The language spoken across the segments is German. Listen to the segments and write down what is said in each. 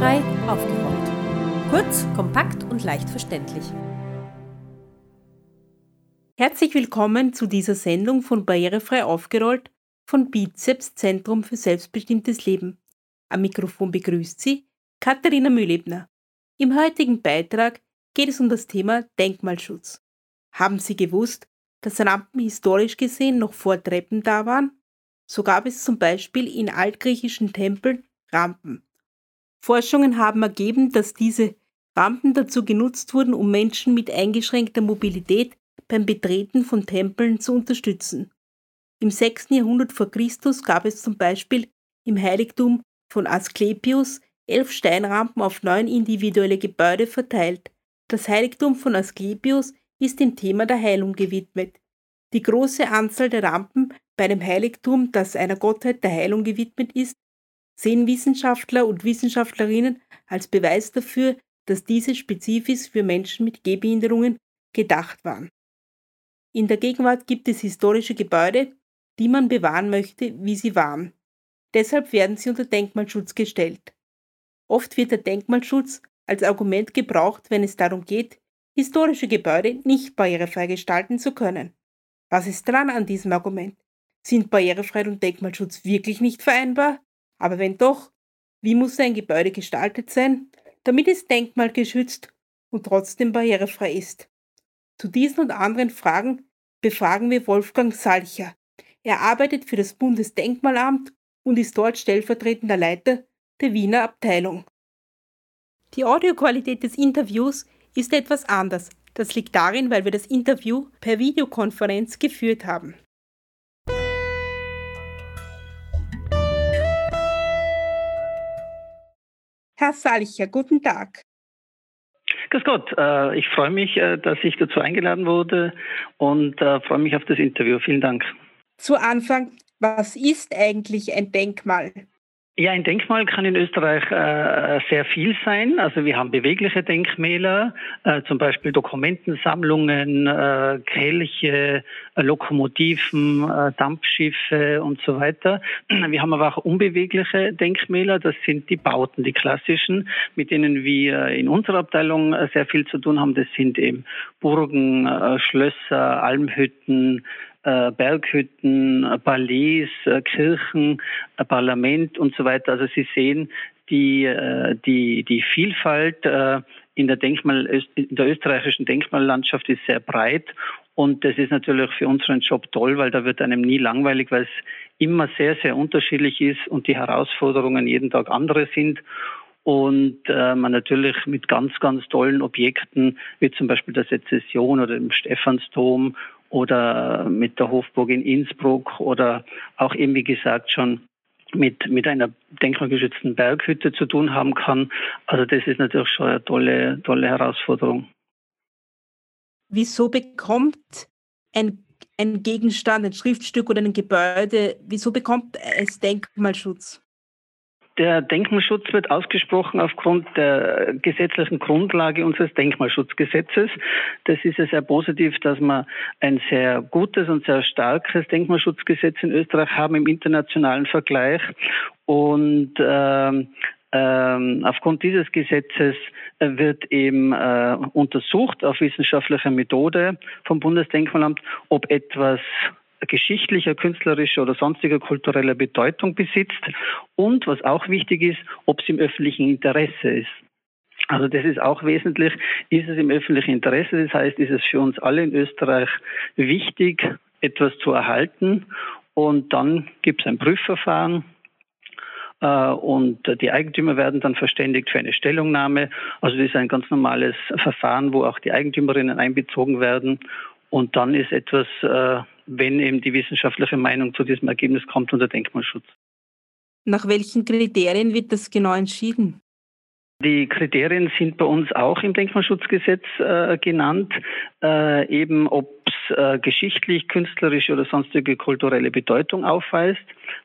Barrierefrei aufgerollt. Kurz, kompakt und leicht verständlich. Herzlich willkommen zu dieser Sendung von Barrierefrei aufgerollt von Bizeps Zentrum für selbstbestimmtes Leben. Am Mikrofon begrüßt Sie Katharina Mühlebner. Im heutigen Beitrag geht es um das Thema Denkmalschutz. Haben Sie gewusst, dass Rampen historisch gesehen noch vor Treppen da waren? So gab es zum Beispiel in altgriechischen Tempeln Rampen. Forschungen haben ergeben, dass diese Rampen dazu genutzt wurden, um Menschen mit eingeschränkter Mobilität beim Betreten von Tempeln zu unterstützen. Im 6. Jahrhundert vor Christus gab es zum Beispiel im Heiligtum von Asklepios elf Steinrampen auf neun individuelle Gebäude verteilt. Das Heiligtum von Asklepios ist dem Thema der Heilung gewidmet. Die große Anzahl der Rampen bei einem Heiligtum, das einer Gottheit der Heilung gewidmet ist, sehen Wissenschaftler und Wissenschaftlerinnen als Beweis dafür, dass diese spezifisch für Menschen mit Gehbehinderungen gedacht waren. In der Gegenwart gibt es historische Gebäude, die man bewahren möchte, wie sie waren. Deshalb werden sie unter Denkmalschutz gestellt. Oft wird der Denkmalschutz als Argument gebraucht, wenn es darum geht, historische Gebäude nicht barrierefrei gestalten zu können. Was ist dran an diesem Argument? Sind Barrierefreiheit und Denkmalschutz wirklich nicht vereinbar? Aber wenn doch, wie muss ein Gebäude gestaltet sein, damit es denkmalgeschützt und trotzdem barrierefrei ist? Zu diesen und anderen Fragen befragen wir Wolfgang Salcher. Er arbeitet für das Bundesdenkmalamt und ist dort stellvertretender Leiter der Wiener Abteilung. Die Audioqualität des Interviews ist etwas anders. Das liegt darin, weil wir das Interview per Videokonferenz geführt haben. Herr Salcher, guten Tag. Grüß Gott, äh, ich freue mich, äh, dass ich dazu eingeladen wurde und äh, freue mich auf das Interview. Vielen Dank. Zu Anfang, was ist eigentlich ein Denkmal? Ja, ein Denkmal kann in Österreich äh, sehr viel sein. Also wir haben bewegliche Denkmäler, äh, zum Beispiel Dokumentensammlungen, äh, Kelche, äh, Lokomotiven, äh, Dampfschiffe und so weiter. Wir haben aber auch unbewegliche Denkmäler. Das sind die Bauten, die klassischen, mit denen wir in unserer Abteilung äh, sehr viel zu tun haben. Das sind eben Burgen, Schlösser, Almhütten, Berghütten, äh, Palais, äh, Kirchen, Parlament und so weiter. Also Sie sehen die, die, die Vielfalt in der, Denkmal, in der österreichischen Denkmallandschaft ist sehr breit und das ist natürlich für unseren Job toll, weil da wird einem nie langweilig, weil es immer sehr, sehr unterschiedlich ist und die Herausforderungen jeden Tag andere sind und äh, man natürlich mit ganz, ganz tollen Objekten, wie zum Beispiel der Sezession oder dem Stephansdom oder mit der Hofburg in Innsbruck oder auch eben, wie gesagt, schon mit, mit einer denkmalgeschützten Berghütte zu tun haben kann. Also das ist natürlich schon eine tolle, tolle Herausforderung. Wieso bekommt ein, ein Gegenstand, ein Schriftstück oder ein Gebäude, wieso bekommt es Denkmalschutz? Der Denkmalschutz wird ausgesprochen aufgrund der gesetzlichen Grundlage unseres Denkmalschutzgesetzes. Das ist ja sehr positiv, dass wir ein sehr gutes und sehr starkes Denkmalschutzgesetz in Österreich haben im internationalen Vergleich. Und ähm, ähm, aufgrund dieses Gesetzes wird eben äh, untersucht auf wissenschaftlicher Methode vom Bundesdenkmalamt, ob etwas geschichtlicher, künstlerischer oder sonstiger kultureller Bedeutung besitzt und, was auch wichtig ist, ob es im öffentlichen Interesse ist. Also das ist auch wesentlich. Ist es im öffentlichen Interesse? Das heißt, ist es für uns alle in Österreich wichtig, etwas zu erhalten? Und dann gibt es ein Prüfverfahren. Äh, und die Eigentümer werden dann verständigt für eine Stellungnahme. Also das ist ein ganz normales Verfahren, wo auch die Eigentümerinnen einbezogen werden. Und dann ist etwas äh, wenn eben die wissenschaftliche Meinung zu diesem Ergebnis kommt unter Denkmalschutz. Nach welchen Kriterien wird das genau entschieden? Die Kriterien sind bei uns auch im Denkmalschutzgesetz äh, genannt, äh, eben ob es äh, geschichtlich, künstlerische oder sonstige kulturelle Bedeutung aufweist,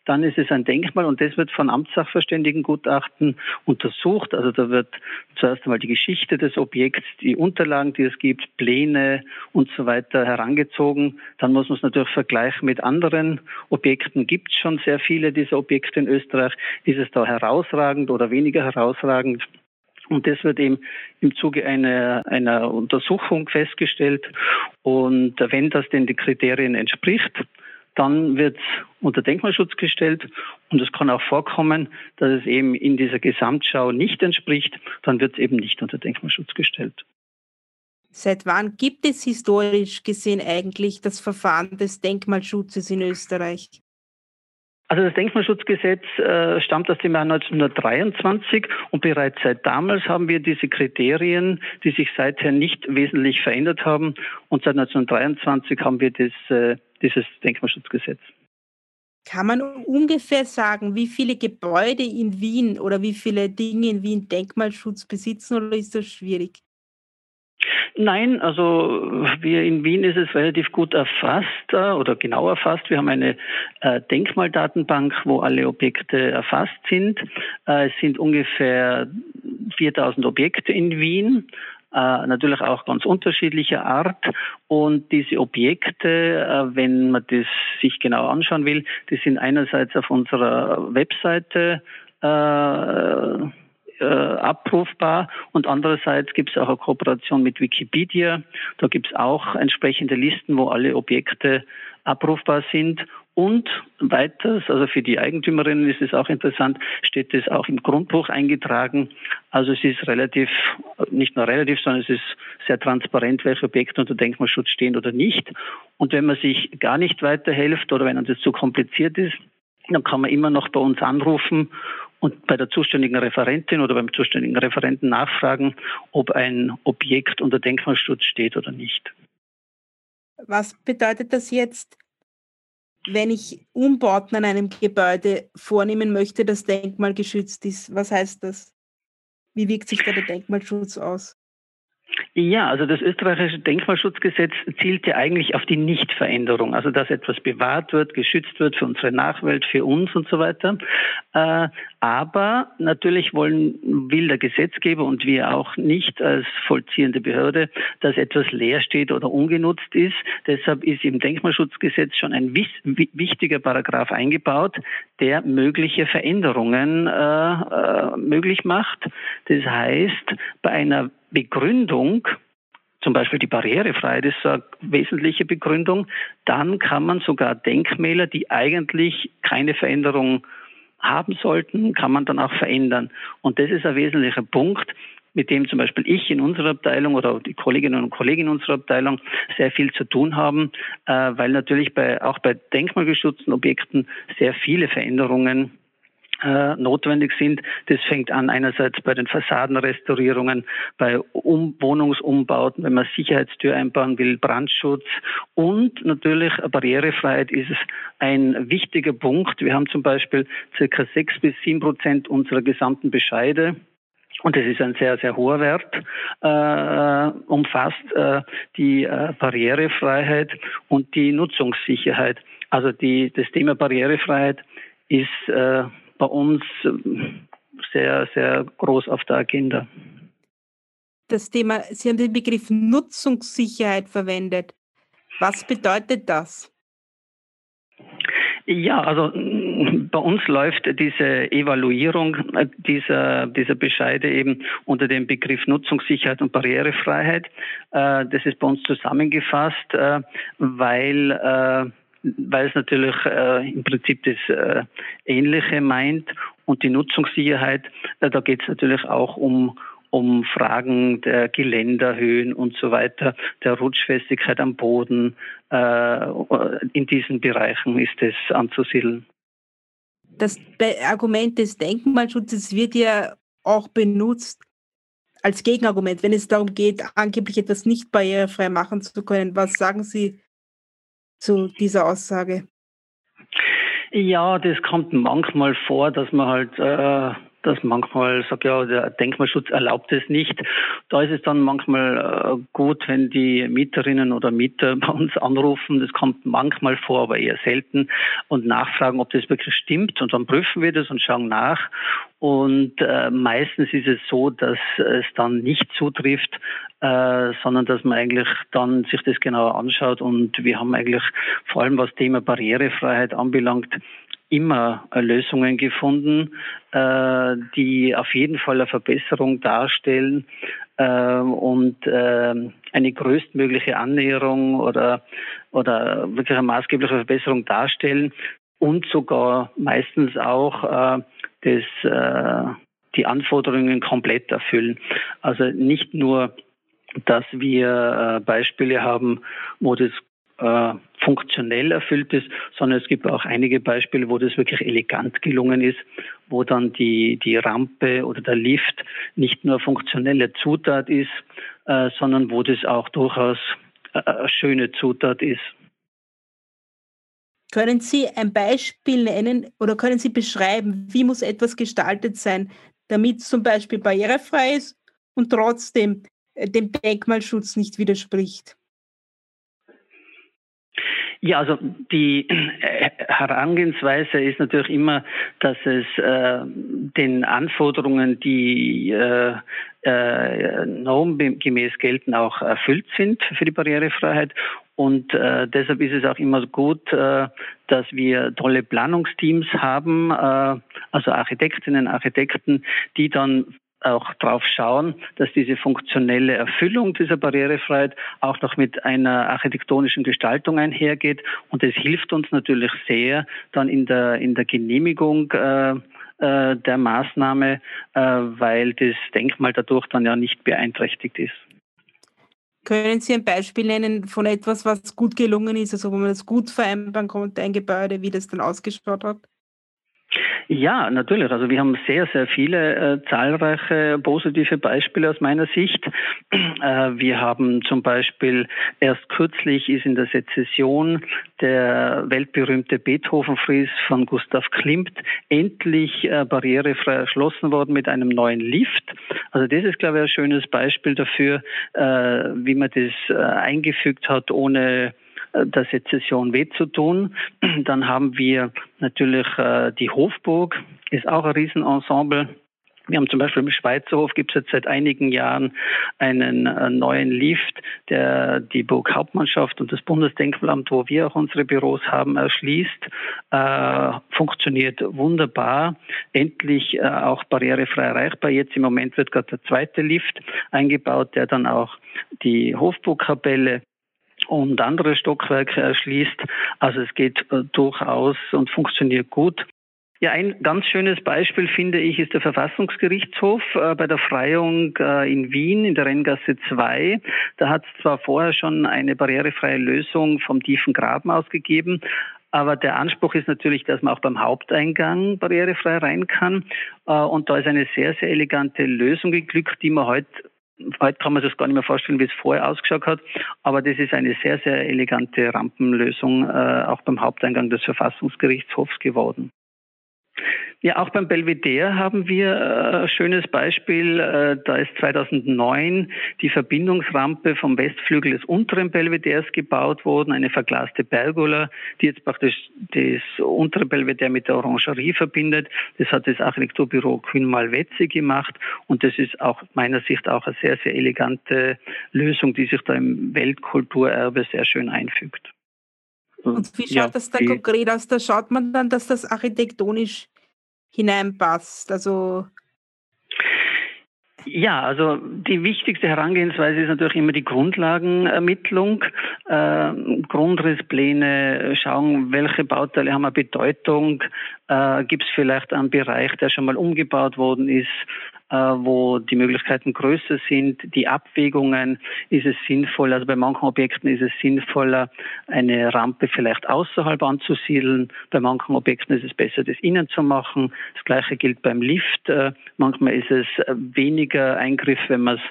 dann ist es ein Denkmal und das wird von Amtssachverständigengutachten untersucht. Also da wird zuerst einmal die Geschichte des Objekts, die Unterlagen, die es gibt, Pläne und so weiter herangezogen. Dann muss man es natürlich vergleichen mit anderen Objekten. Gibt es schon sehr viele dieser Objekte in Österreich? Ist es da herausragend oder weniger herausragend? Und das wird eben im Zuge einer, einer Untersuchung festgestellt. Und wenn das denn die Kriterien entspricht, dann wird es unter Denkmalschutz gestellt. Und es kann auch vorkommen, dass es eben in dieser Gesamtschau nicht entspricht, dann wird es eben nicht unter Denkmalschutz gestellt. Seit wann gibt es historisch gesehen eigentlich das Verfahren des Denkmalschutzes in Österreich? Also das Denkmalschutzgesetz äh, stammt aus dem Jahr 1923 und bereits seit damals haben wir diese Kriterien, die sich seither nicht wesentlich verändert haben. Und seit 1923 haben wir das, äh, dieses Denkmalschutzgesetz. Kann man ungefähr sagen, wie viele Gebäude in Wien oder wie viele Dinge in Wien Denkmalschutz besitzen oder ist das schwierig? Nein, also wir in Wien ist es relativ gut erfasst äh, oder genau erfasst. Wir haben eine äh, Denkmaldatenbank, wo alle Objekte erfasst sind. Äh, es sind ungefähr 4000 Objekte in Wien. Äh, natürlich auch ganz unterschiedlicher Art. Und diese Objekte, äh, wenn man das sich genau anschauen will, die sind einerseits auf unserer Webseite äh, äh, abrufbar und andererseits gibt es auch eine Kooperation mit Wikipedia. Da gibt es auch entsprechende Listen, wo alle Objekte abrufbar sind. Und weiters, also für die Eigentümerinnen ist es auch interessant, steht es auch im Grundbuch eingetragen. Also es ist relativ, nicht nur relativ, sondern es ist sehr transparent, welche Objekte unter Denkmalschutz stehen oder nicht. Und wenn man sich gar nicht weiterhilft oder wenn das zu kompliziert ist, dann kann man immer noch bei uns anrufen und bei der zuständigen Referentin oder beim zuständigen Referenten nachfragen, ob ein Objekt unter Denkmalschutz steht oder nicht. Was bedeutet das jetzt, wenn ich Umbauten an einem Gebäude vornehmen möchte, das denkmalgeschützt ist? Was heißt das? Wie wirkt sich da der Denkmalschutz aus? Ja, also das österreichische Denkmalschutzgesetz zielt ja eigentlich auf die Nichtveränderung, also dass etwas bewahrt wird, geschützt wird für unsere Nachwelt, für uns und so weiter. Äh, aber natürlich wollen, will der Gesetzgeber und wir auch nicht als vollziehende Behörde, dass etwas leer steht oder ungenutzt ist. Deshalb ist im Denkmalschutzgesetz schon ein wichtiger Paragraph eingebaut, der mögliche Veränderungen äh, äh, möglich macht. Das heißt, bei einer Begründung, zum Beispiel die Barrierefreiheit ist eine wesentliche Begründung, dann kann man sogar Denkmäler, die eigentlich keine Veränderung haben sollten, kann man dann auch verändern. Und das ist ein wesentlicher Punkt, mit dem zum Beispiel ich in unserer Abteilung oder die Kolleginnen und Kollegen in unserer Abteilung sehr viel zu tun haben, äh, weil natürlich bei, auch bei denkmalgeschützten Objekten sehr viele Veränderungen notwendig sind. Das fängt an einerseits bei den Fassadenrestaurierungen, bei um Wohnungsumbauten, wenn man Sicherheitstür einbauen will, Brandschutz und natürlich Barrierefreiheit ist ein wichtiger Punkt. Wir haben zum Beispiel circa sechs bis sieben Prozent unserer gesamten Bescheide und das ist ein sehr, sehr hoher Wert, äh, umfasst äh, die äh, Barrierefreiheit und die Nutzungssicherheit. Also die, das Thema Barrierefreiheit ist äh, bei uns sehr, sehr groß auf der Agenda. Das Thema, Sie haben den Begriff Nutzungssicherheit verwendet. Was bedeutet das? Ja, also bei uns läuft diese Evaluierung dieser, dieser Bescheide eben unter dem Begriff Nutzungssicherheit und Barrierefreiheit. Äh, das ist bei uns zusammengefasst, äh, weil äh, weil es natürlich äh, im Prinzip das äh, Ähnliche meint und die Nutzungssicherheit, äh, da geht es natürlich auch um um Fragen der Geländerhöhen und so weiter, der Rutschfestigkeit am Boden. Äh, in diesen Bereichen ist es anzusiedeln. Das Argument des Denkmalschutzes wird ja auch benutzt als Gegenargument, wenn es darum geht, angeblich etwas nicht barrierefrei machen zu können. Was sagen Sie zu dieser Aussage? Ja, das kommt manchmal vor, dass man halt äh, dass manchmal sagt, ja, der Denkmalschutz erlaubt es nicht. Da ist es dann manchmal äh, gut, wenn die Mieterinnen oder Mieter bei uns anrufen. Das kommt manchmal vor, aber eher selten und nachfragen, ob das wirklich stimmt. Und dann prüfen wir das und schauen nach. Und äh, meistens ist es so, dass es dann nicht zutrifft, äh, sondern dass man eigentlich dann sich das genauer anschaut. Und wir haben eigentlich vor allem was Thema Barrierefreiheit anbelangt, immer äh, Lösungen gefunden, äh, die auf jeden Fall eine Verbesserung darstellen äh, und eine größtmögliche Annäherung oder, oder wirklich eine maßgebliche Verbesserung darstellen und sogar meistens auch das, die Anforderungen komplett erfüllen. Also nicht nur dass wir Beispiele haben, wo das äh, funktionell erfüllt ist, sondern es gibt auch einige Beispiele, wo das wirklich elegant gelungen ist, wo dann die, die Rampe oder der Lift nicht nur funktionelle Zutat ist, äh, sondern wo das auch durchaus äh, schöne Zutat ist. Können Sie ein Beispiel nennen oder können Sie beschreiben, wie muss etwas gestaltet sein, damit zum Beispiel barrierefrei ist und trotzdem äh, dem Denkmalschutz nicht widerspricht? Ja, also die äh, Herangehensweise ist natürlich immer, dass es äh, den Anforderungen, die äh, äh, normgemäß gelten, auch erfüllt sind für die Barrierefreiheit. Und äh, deshalb ist es auch immer gut, äh, dass wir tolle Planungsteams haben, äh, also Architektinnen, Architekten, die dann auch darauf schauen, dass diese funktionelle Erfüllung dieser Barrierefreiheit auch noch mit einer architektonischen Gestaltung einhergeht. Und es hilft uns natürlich sehr dann in der, in der Genehmigung äh, äh, der Maßnahme, äh, weil das Denkmal dadurch dann ja nicht beeinträchtigt ist. Können Sie ein Beispiel nennen von etwas, was gut gelungen ist, also wo man das gut vereinbaren konnte, ein Gebäude, wie das dann ausgeschaut hat? Ja, natürlich. Also wir haben sehr, sehr viele äh, zahlreiche positive Beispiele aus meiner Sicht. Äh, wir haben zum Beispiel erst kürzlich ist in der Sezession der weltberühmte Beethoven-Fries von Gustav Klimt endlich äh, barrierefrei erschlossen worden mit einem neuen Lift. Also das ist, glaube ich, ein schönes Beispiel dafür, äh, wie man das äh, eingefügt hat, ohne der Sezession weh zu tun. Dann haben wir natürlich äh, die Hofburg, ist auch ein Riesenensemble. Wir haben zum Beispiel im Schweizerhof gibt es jetzt seit einigen Jahren einen äh, neuen Lift, der die Burg Hauptmannschaft und das Bundesdenkmalamt, wo wir auch unsere Büros haben, erschließt. Äh, funktioniert wunderbar, endlich äh, auch barrierefrei erreichbar. Jetzt im Moment wird gerade der zweite Lift eingebaut, der dann auch die Hofburgkapelle und andere Stockwerke erschließt. Also es geht äh, durchaus und funktioniert gut. Ja, ein ganz schönes Beispiel finde ich ist der Verfassungsgerichtshof äh, bei der Freiung äh, in Wien in der Renngasse 2. Da hat es zwar vorher schon eine barrierefreie Lösung vom tiefen Graben ausgegeben, aber der Anspruch ist natürlich, dass man auch beim Haupteingang barrierefrei rein kann. Äh, und da ist eine sehr, sehr elegante Lösung geglückt, die man heute Heute kann man sich das gar nicht mehr vorstellen, wie es vorher ausgeschaut hat. Aber das ist eine sehr, sehr elegante Rampenlösung äh, auch beim Haupteingang des Verfassungsgerichtshofs geworden. Ja, auch beim Belvedere haben wir äh, ein schönes Beispiel. Äh, da ist 2009 die Verbindungsrampe vom Westflügel des unteren Belvederes gebaut worden, eine verglaste Pergola, die jetzt praktisch das untere Belvedere mit der Orangerie verbindet. Das hat das Architekturbüro Kühn Malvezzi gemacht und das ist auch meiner Sicht auch eine sehr, sehr elegante Lösung, die sich da im Weltkulturerbe sehr schön einfügt. Und wie schaut ja, das dann konkret aus? Da schaut man dann, dass das architektonisch hineinpasst. Also ja, also die wichtigste Herangehensweise ist natürlich immer die Grundlagenermittlung, äh, Grundrisspläne, schauen, welche Bauteile haben eine Bedeutung, äh, gibt es vielleicht einen Bereich, der schon mal umgebaut worden ist, wo die Möglichkeiten größer sind, die Abwägungen, ist es sinnvoll, also bei manchen Objekten ist es sinnvoller, eine Rampe vielleicht außerhalb anzusiedeln, bei manchen Objekten ist es besser, das innen zu machen. Das gleiche gilt beim Lift. Äh, manchmal ist es weniger Eingriff, wenn man es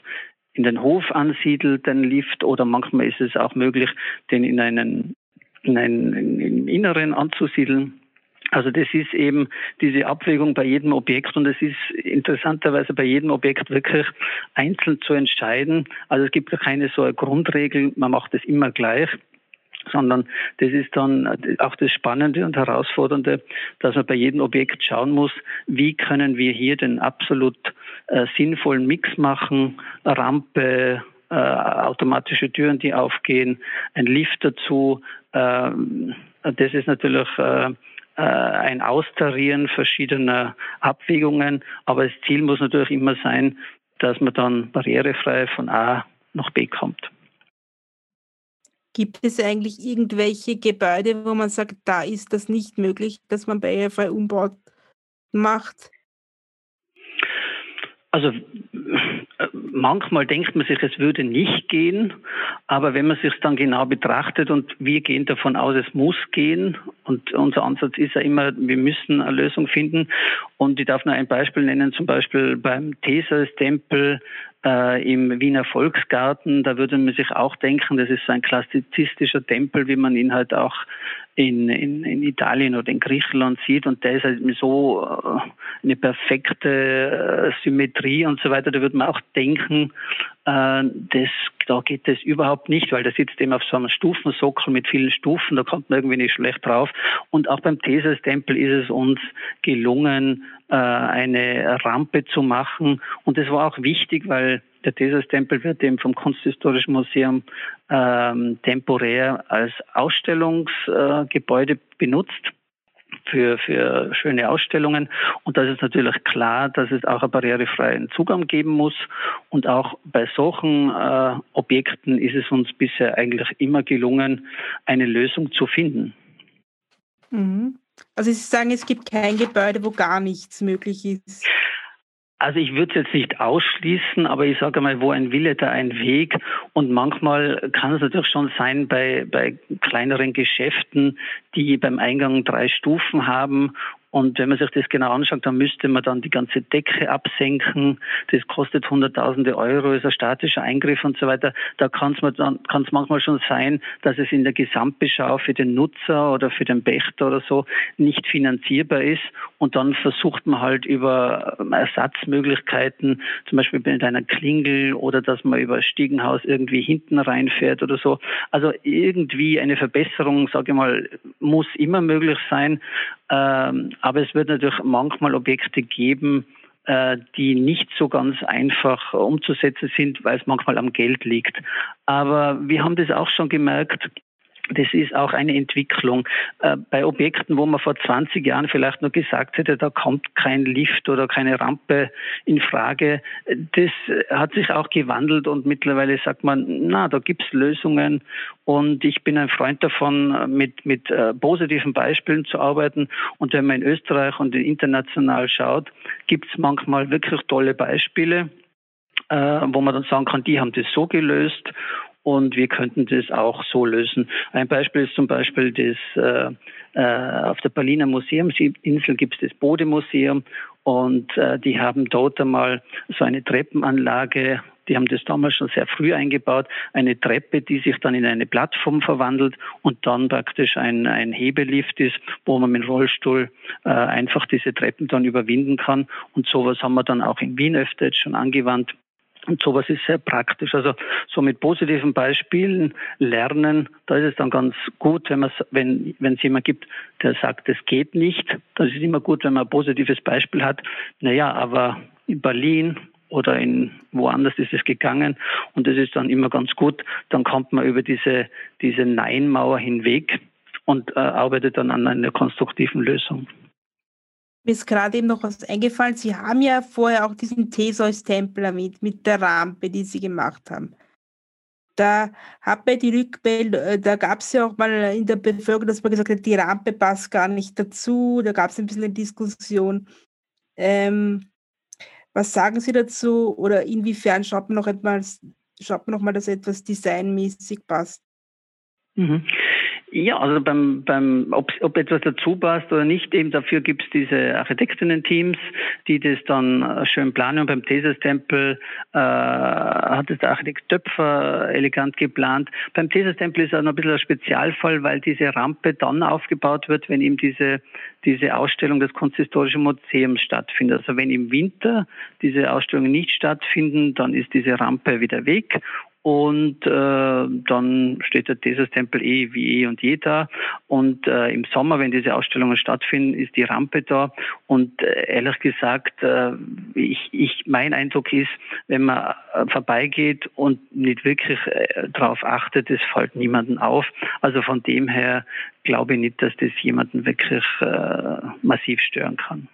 in den Hof ansiedelt, den Lift, oder manchmal ist es auch möglich, den in einen, in einen in, im Inneren anzusiedeln. Also das ist eben diese Abwägung bei jedem Objekt und es ist interessanterweise bei jedem Objekt wirklich einzeln zu entscheiden. Also es gibt keine so eine Grundregel, man macht es immer gleich sondern das ist dann auch das Spannende und Herausfordernde, dass man bei jedem Objekt schauen muss, wie können wir hier den absolut äh, sinnvollen Mix machen, Rampe, äh, automatische Türen, die aufgehen, ein Lift dazu. Äh, das ist natürlich äh, äh, ein Austarieren verschiedener Abwägungen. Aber das Ziel muss natürlich immer sein, dass man dann barrierefrei von A nach B kommt. Gibt es eigentlich irgendwelche Gebäude, wo man sagt, da ist das nicht möglich, dass man barrierefrei umbaut macht? Also manchmal denkt man sich, es würde nicht gehen, aber wenn man sich dann genau betrachtet und wir gehen davon aus, es muss gehen und unser Ansatz ist ja immer, wir müssen eine Lösung finden und ich darf nur ein Beispiel nennen, zum Beispiel beim Theseus-Tempel äh, im Wiener Volksgarten, da würde man sich auch denken, das ist so ein klassizistischer Tempel, wie man ihn halt auch in, in, in Italien oder in Griechenland sieht und der ist halt so äh, eine perfekte äh, Symmetrie und so weiter, da würde man auch denken, äh, das, da geht das überhaupt nicht, weil der sitzt eben auf so einem Stufensockel mit vielen Stufen, da kommt man irgendwie nicht schlecht drauf. Und auch beim Theseus-Tempel ist es uns gelungen, eine Rampe zu machen. Und das war auch wichtig, weil der Theseus-Tempel wird eben vom Kunsthistorischen Museum ähm, temporär als Ausstellungsgebäude äh, benutzt für, für schöne Ausstellungen. Und da ist natürlich klar, dass es auch einen barrierefreien Zugang geben muss. Und auch bei solchen äh, Objekten ist es uns bisher eigentlich immer gelungen, eine Lösung zu finden. Mhm. Also Sie sagen, es gibt kein Gebäude, wo gar nichts möglich ist. Also ich würde es jetzt nicht ausschließen, aber ich sage mal, wo ein Wille, da ein Weg. Und manchmal kann es natürlich schon sein bei, bei kleineren Geschäften, die beim Eingang drei Stufen haben und wenn man sich das genau anschaut, dann müsste man dann die ganze Decke absenken. Das kostet hunderttausende Euro, ist ein statischer Eingriff und so weiter. Da kann es manchmal schon sein, dass es in der Gesamtbeschau für den Nutzer oder für den Pächter oder so nicht finanzierbar ist. Und dann versucht man halt über Ersatzmöglichkeiten, zum Beispiel mit einer Klingel oder dass man über Stiegenhaus irgendwie hinten reinfährt oder so. Also irgendwie eine Verbesserung, sage ich mal, muss immer möglich sein. Ähm, aber es wird natürlich manchmal Objekte geben, äh, die nicht so ganz einfach umzusetzen sind, weil es manchmal am Geld liegt. Aber wir haben das auch schon gemerkt, das ist auch eine Entwicklung. Äh, bei Objekten, wo man vor 20 Jahren vielleicht nur gesagt hätte, da kommt kein Lift oder keine Rampe in Frage, das hat sich auch gewandelt und mittlerweile sagt man, na, da gibt es Lösungen und ich bin ein Freund davon, mit, mit äh, positiven Beispielen zu arbeiten. Und wenn man in Österreich und international schaut, gibt es manchmal wirklich tolle Beispiele, äh, wo man dann sagen kann, die haben das so gelöst und wir könnten das auch so lösen. Ein Beispiel ist zum Beispiel das, äh, äh, auf der Berliner Museumsinsel gibt es das Bodemuseum und äh, die haben dort einmal so eine Treppenanlage die haben das damals schon sehr früh eingebaut, eine Treppe, die sich dann in eine Plattform verwandelt und dann praktisch ein, ein Hebelift ist, wo man mit dem Rollstuhl äh, einfach diese Treppen dann überwinden kann. Und sowas haben wir dann auch in Wien öfter jetzt schon angewandt. Und sowas ist sehr praktisch. Also so mit positiven Beispielen lernen, da ist es dann ganz gut, wenn man wenn wenn es jemand gibt, der sagt, es geht nicht. Das ist immer gut, wenn man ein positives Beispiel hat. Naja, aber in Berlin oder in woanders ist es gegangen und das ist dann immer ganz gut. Dann kommt man über diese diese Nein-Mauer hinweg und äh, arbeitet dann an einer konstruktiven Lösung. Mir ist gerade eben noch was eingefallen. Sie haben ja vorher auch diesen Theseus-Tempel erwähnt mit der Rampe, die Sie gemacht haben. Da hat man die Rückmeldung, äh, da gab es ja auch mal in der Bevölkerung, dass man gesagt hat, die Rampe passt gar nicht dazu. Da gab es ein bisschen eine Diskussion. Ähm, was sagen Sie dazu oder inwiefern schaut man noch etwas, schaut man noch mal, dass etwas designmäßig passt? Mhm. Ja, also beim, beim ob, ob etwas dazu passt oder nicht, eben dafür gibt es diese Architektinnen-Teams, die das dann äh, schön planen. Und beim Thesis-Tempel äh, hat es der Architekt Töpfer elegant geplant. Beim Thesis-Tempel ist auch noch ein bisschen ein Spezialfall, weil diese Rampe dann aufgebaut wird, wenn eben diese, diese Ausstellung des Kunsthistorischen Museums stattfindet. Also wenn im Winter diese Ausstellungen nicht stattfinden, dann ist diese Rampe wieder weg und äh, dann steht der Thesis-Tempel eh wie eh und je da. Und äh, im Sommer, wenn diese Ausstellungen stattfinden, ist die Rampe da. Und äh, ehrlich gesagt, äh, ich, ich, mein Eindruck ist, wenn man äh, vorbeigeht und nicht wirklich äh, darauf achtet, es fällt niemanden auf. Also von dem her glaube ich nicht, dass das jemanden wirklich äh, massiv stören kann.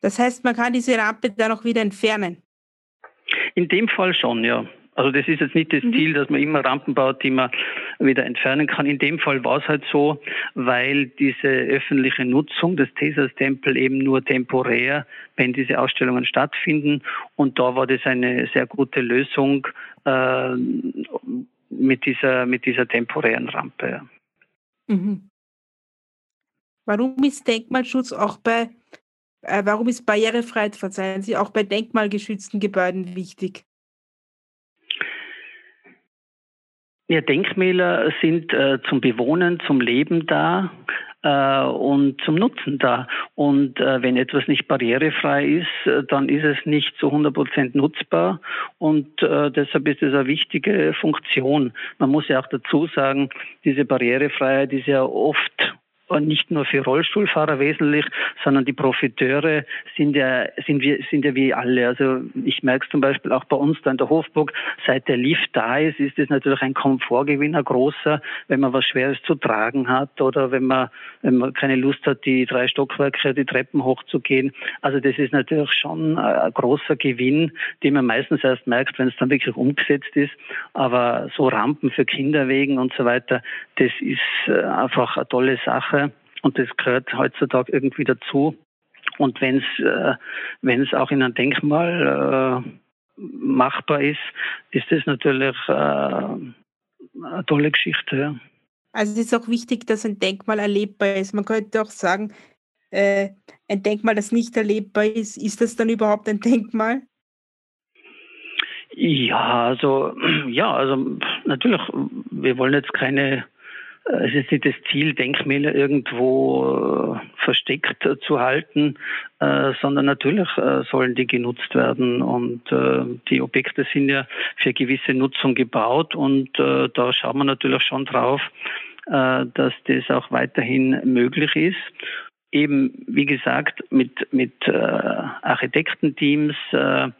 Das heißt, man kann diese Rampe dann auch wieder entfernen? In dem Fall schon, ja. Also das ist jetzt nicht das mhm. Ziel, dass man immer Rampen baut, die man wieder entfernen kann. In dem Fall war es halt so, weil diese öffentliche Nutzung des Tesas-Tempel eben nur temporär, wenn diese Ausstellungen stattfinden. Und da war das eine sehr gute Lösung äh, mit, dieser, mit dieser temporären Rampe. Mhm. Warum ist Denkmalschutz auch bei, äh, warum ist Barrierefreiheit, verzeihen Sie, auch bei denkmalgeschützten Gebäuden wichtig? Ja, Denkmäler sind äh, zum Bewohnen, zum Leben da äh, und zum Nutzen da. Und äh, wenn etwas nicht barrierefrei ist, äh, dann ist es nicht zu 100 Prozent nutzbar. Und äh, deshalb ist es eine wichtige Funktion. Man muss ja auch dazu sagen, diese Barrierefreiheit ist ja oft nicht nur für Rollstuhlfahrer wesentlich, sondern die Profiteure sind ja, sind wir, sind ja wie alle. Also ich merke es zum Beispiel auch bei uns da in der Hofburg, seit der Lift da ist, ist es natürlich ein Komfortgewinner großer, wenn man was Schweres zu tragen hat oder wenn man, wenn man keine Lust hat, die drei Stockwerke, die Treppen hochzugehen. Also das ist natürlich schon ein großer Gewinn, den man meistens erst merkt, wenn es dann wirklich umgesetzt ist. Aber so Rampen für Kinderwegen und so weiter, das ist äh, einfach eine tolle Sache. Und das gehört heutzutage irgendwie dazu. Und wenn es äh, wenn es auch in einem Denkmal äh, machbar ist, ist das natürlich äh, eine tolle Geschichte. Ja. Also es ist auch wichtig, dass ein Denkmal erlebbar ist. Man könnte auch sagen, äh, ein Denkmal, das nicht erlebbar ist, ist das dann überhaupt ein Denkmal? Ja, also ja, also natürlich, wir wollen jetzt keine es ist nicht das Ziel, Denkmäler irgendwo äh, versteckt zu halten, äh, sondern natürlich sollen die genutzt werden. Und die Objekte sind ja für gewisse Nutzung gebaut und da schauen wir natürlich schon drauf, dass das auch weiterhin möglich ist eben, wie gesagt, mit, mit äh, Architektenteams, äh, äh,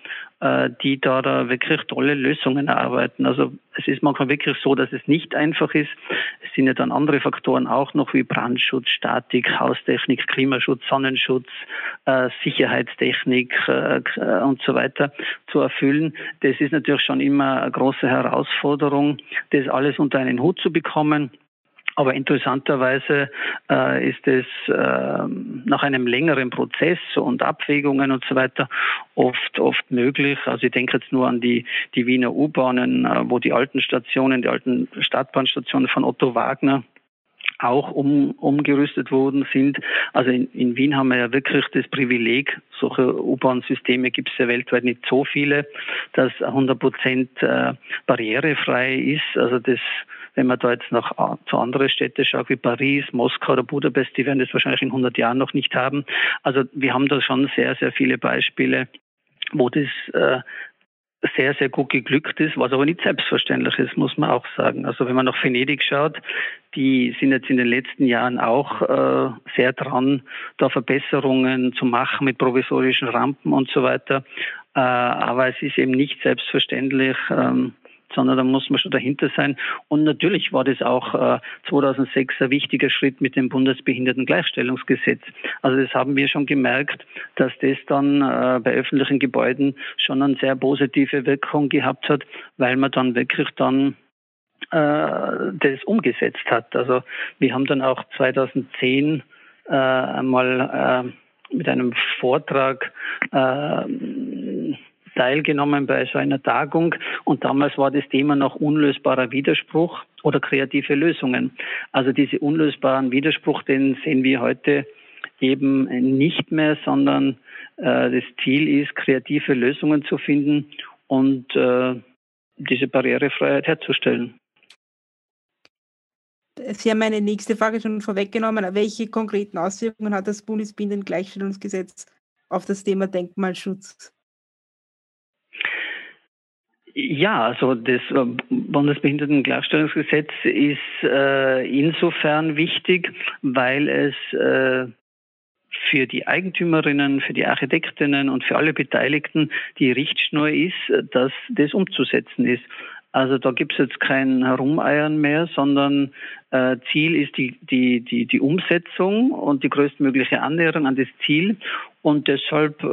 die da, da wirklich tolle Lösungen erarbeiten. Also es ist manchmal wirklich so, dass es nicht einfach ist. Es sind ja dann andere Faktoren auch noch wie Brandschutz, Statik, Haustechnik, Klimaschutz, Sonnenschutz, äh, Sicherheitstechnik äh, und so weiter zu erfüllen. Das ist natürlich schon immer eine große Herausforderung, das alles unter einen Hut zu bekommen. Aber interessanterweise äh, ist es äh, nach einem längeren Prozess und Abwägungen und so weiter oft oft möglich. Also ich denke jetzt nur an die die Wiener U-Bahnen, äh, wo die alten Stationen, die alten Stadtbahnstationen von Otto Wagner auch um, umgerüstet worden sind. Also in, in, Wien haben wir ja wirklich das Privileg, solche U-Bahn-Systeme gibt es ja weltweit nicht so viele, dass 100 Prozent äh, barrierefrei ist. Also das wenn man da jetzt noch zu anderen Städten schaut, wie Paris, Moskau oder Budapest, die werden das wahrscheinlich in 100 Jahren noch nicht haben. Also wir haben da schon sehr, sehr viele Beispiele, wo das äh, sehr, sehr gut geglückt ist, was aber nicht selbstverständlich ist, muss man auch sagen. Also wenn man nach Venedig schaut, die sind jetzt in den letzten Jahren auch äh, sehr dran, da Verbesserungen zu machen mit provisorischen Rampen und so weiter. Äh, aber es ist eben nicht selbstverständlich, ähm, sondern da muss man schon dahinter sein. Und natürlich war das auch äh, 2006 ein wichtiger Schritt mit dem Bundesbehindertengleichstellungsgesetz. Also das haben wir schon gemerkt, dass das dann äh, bei öffentlichen Gebäuden schon eine sehr positive Wirkung gehabt hat, weil man dann wirklich dann äh, das umgesetzt hat. Also wir haben dann auch 2010 äh, einmal äh, mit einem Vortrag äh, teilgenommen bei so einer Tagung und damals war das Thema noch unlösbarer Widerspruch oder kreative Lösungen. Also diese unlösbaren Widerspruch, den sehen wir heute eben nicht mehr, sondern äh, das Ziel ist, kreative Lösungen zu finden und äh, diese Barrierefreiheit herzustellen. Sie haben meine nächste Frage schon vorweggenommen. Welche konkreten Auswirkungen hat das Bundesbindengleichstellungsgesetz auf das Thema Denkmalschutz? Ja, also das äh, Bundesbehindertengleichstellungsgesetz ist äh, insofern wichtig, weil es äh, für die Eigentümerinnen, für die Architektinnen und für alle Beteiligten die Richtschnur ist, dass das umzusetzen ist. Also da gibt es jetzt kein Herumeiern mehr, sondern äh, Ziel ist die, die, die, die Umsetzung und die größtmögliche Annäherung an das Ziel. Und deshalb äh,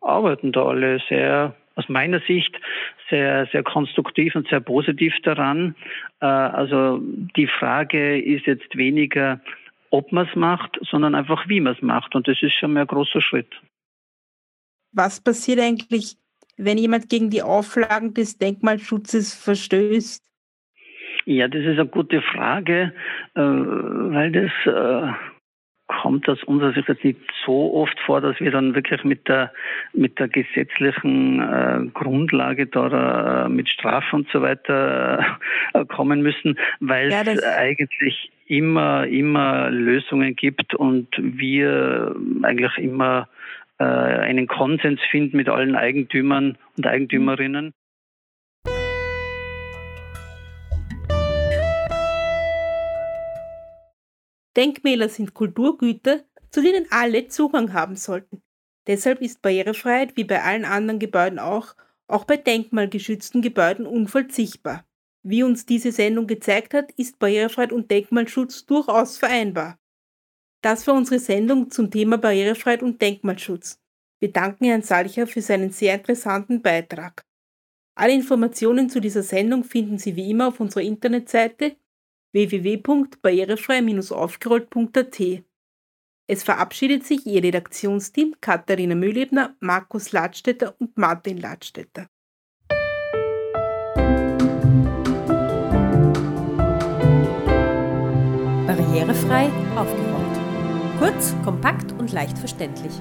arbeiten da alle sehr, aus meiner Sicht, sehr, sehr konstruktiv und sehr positiv daran. Äh, also die Frage ist jetzt weniger, ob man es macht, sondern einfach, wie man es macht. Und das ist schon mal ein großer Schritt. Was passiert eigentlich, wenn jemand gegen die Auflagen des Denkmalschutzes verstößt? Ja, das ist eine gute Frage, äh, weil das äh, kommt aus unserer Sicht jetzt nicht so oft vor, dass wir dann wirklich mit der mit der gesetzlichen äh, Grundlage da mit Strafen und so weiter kommen müssen, weil ja, es eigentlich immer immer Lösungen gibt und wir eigentlich immer äh, einen Konsens finden mit allen Eigentümern und Eigentümerinnen. Denkmäler sind Kulturgüter, zu denen alle Zugang haben sollten. Deshalb ist Barrierefreiheit wie bei allen anderen Gebäuden auch, auch bei denkmalgeschützten Gebäuden unverzichtbar. Wie uns diese Sendung gezeigt hat, ist Barrierefreiheit und Denkmalschutz durchaus vereinbar. Das war unsere Sendung zum Thema Barrierefreiheit und Denkmalschutz. Wir danken Herrn Salcher für seinen sehr interessanten Beitrag. Alle Informationen zu dieser Sendung finden Sie wie immer auf unserer Internetseite www.barrierefrei-aufgerollt.at. Es verabschiedet sich Ihr Redaktionsteam Katharina Mühlebner, Markus Ladstätter und Martin Ladstätter. Barrierefrei aufgerollt. Kurz, kompakt und leicht verständlich.